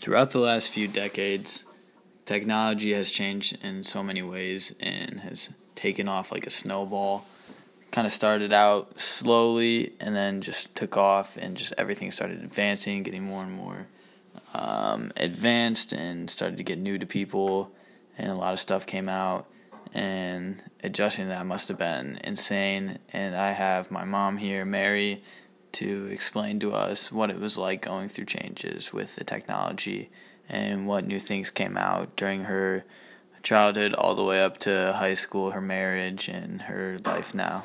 throughout the last few decades, technology has changed in so many ways and has taken off like a snowball. Kind of started out slowly and then just took off, and just everything started advancing, getting more and more um, advanced, and started to get new to people, and a lot of stuff came out. And adjusting that must have been insane. And I have my mom here, Mary, to explain to us what it was like going through changes with the technology and what new things came out during her childhood all the way up to high school, her marriage, and her life now.